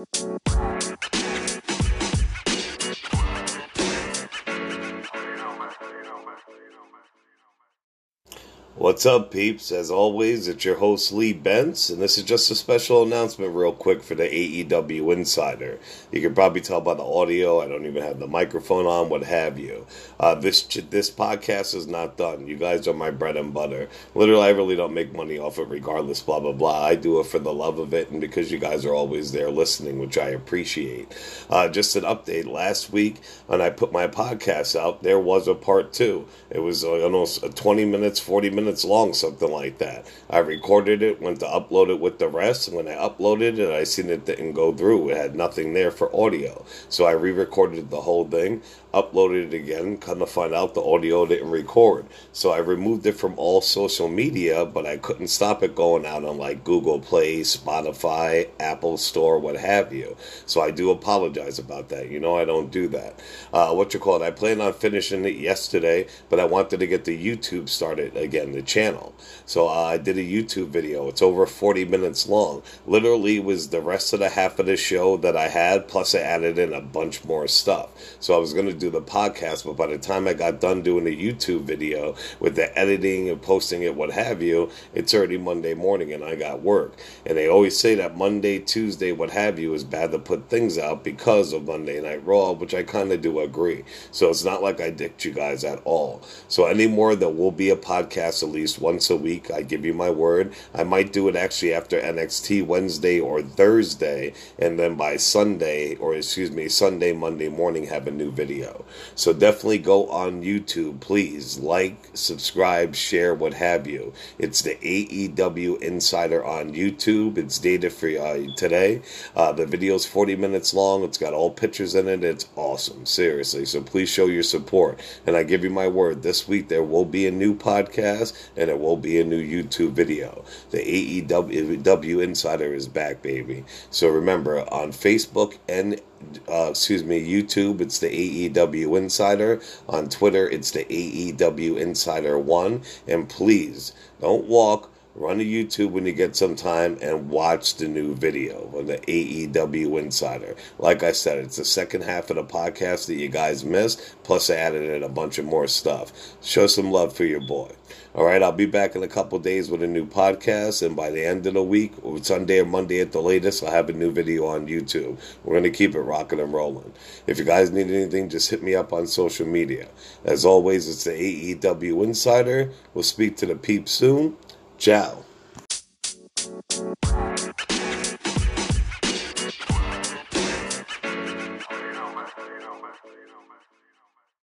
Música What's up, peeps? As always, it's your host Lee Bentz, and this is just a special announcement, real quick, for the AEW Insider. You can probably tell by the audio; I don't even have the microphone on, what have you. Uh, this this podcast is not done. You guys are my bread and butter. Literally, I really don't make money off it, regardless. Blah blah blah. I do it for the love of it, and because you guys are always there listening, which I appreciate. Uh, just an update. Last week, when I put my podcast out, there was a part two. It was uh, almost 20 minutes, 40 minutes minutes long, something like that. I recorded it, went to upload it with the rest, and when I uploaded it, I seen it didn't go through. It had nothing there for audio. So I re recorded the whole thing, uploaded it again, come to find out the audio didn't record. So I removed it from all social media, but I couldn't stop it going out on like Google Play, Spotify, Apple Store, what have you. So I do apologize about that. You know, I don't do that. Uh, what you call it? I planned on finishing it yesterday, but I wanted to get the YouTube started again the channel. So uh, I did a YouTube video. It's over 40 minutes long. Literally was the rest of the half of the show that I had, plus I added in a bunch more stuff. So I was going to do the podcast, but by the time I got done doing the YouTube video with the editing and posting it, what have you, it's already Monday morning and I got work. And they always say that Monday, Tuesday, what have you, is bad to put things out because of Monday Night Raw, which I kind of do agree. So it's not like I dicked you guys at all. So anymore, there will be a podcast at least once a week. I give you my word. I might do it actually after NXT Wednesday or Thursday, and then by Sunday, or excuse me, Sunday, Monday morning, have a new video. So definitely go on YouTube, please. Like, subscribe, share, what have you. It's the AEW Insider on YouTube. It's dated for uh, today. Uh, the is 40 minutes long. It's got all pictures in it. It's awesome, seriously. So please show your support. And I give you my word, this week there will be a new podcast and it will be a new YouTube video. The AEW Insider is back, baby. So remember, on Facebook and uh, excuse me, YouTube, it's the AEW Insider. On Twitter, it's the AEW Insider One. And please don't walk run to YouTube when you get some time and watch the new video on the AEW Insider. Like I said, it's the second half of the podcast that you guys missed, plus I added in a bunch of more stuff. Show some love for your boy. All right, I'll be back in a couple days with a new podcast, and by the end of the week, Sunday or Monday at the latest, I'll have a new video on YouTube. We're going to keep it rocking and rolling. If you guys need anything, just hit me up on social media. As always, it's the AEW Insider. We'll speak to the peeps soon. Tchau.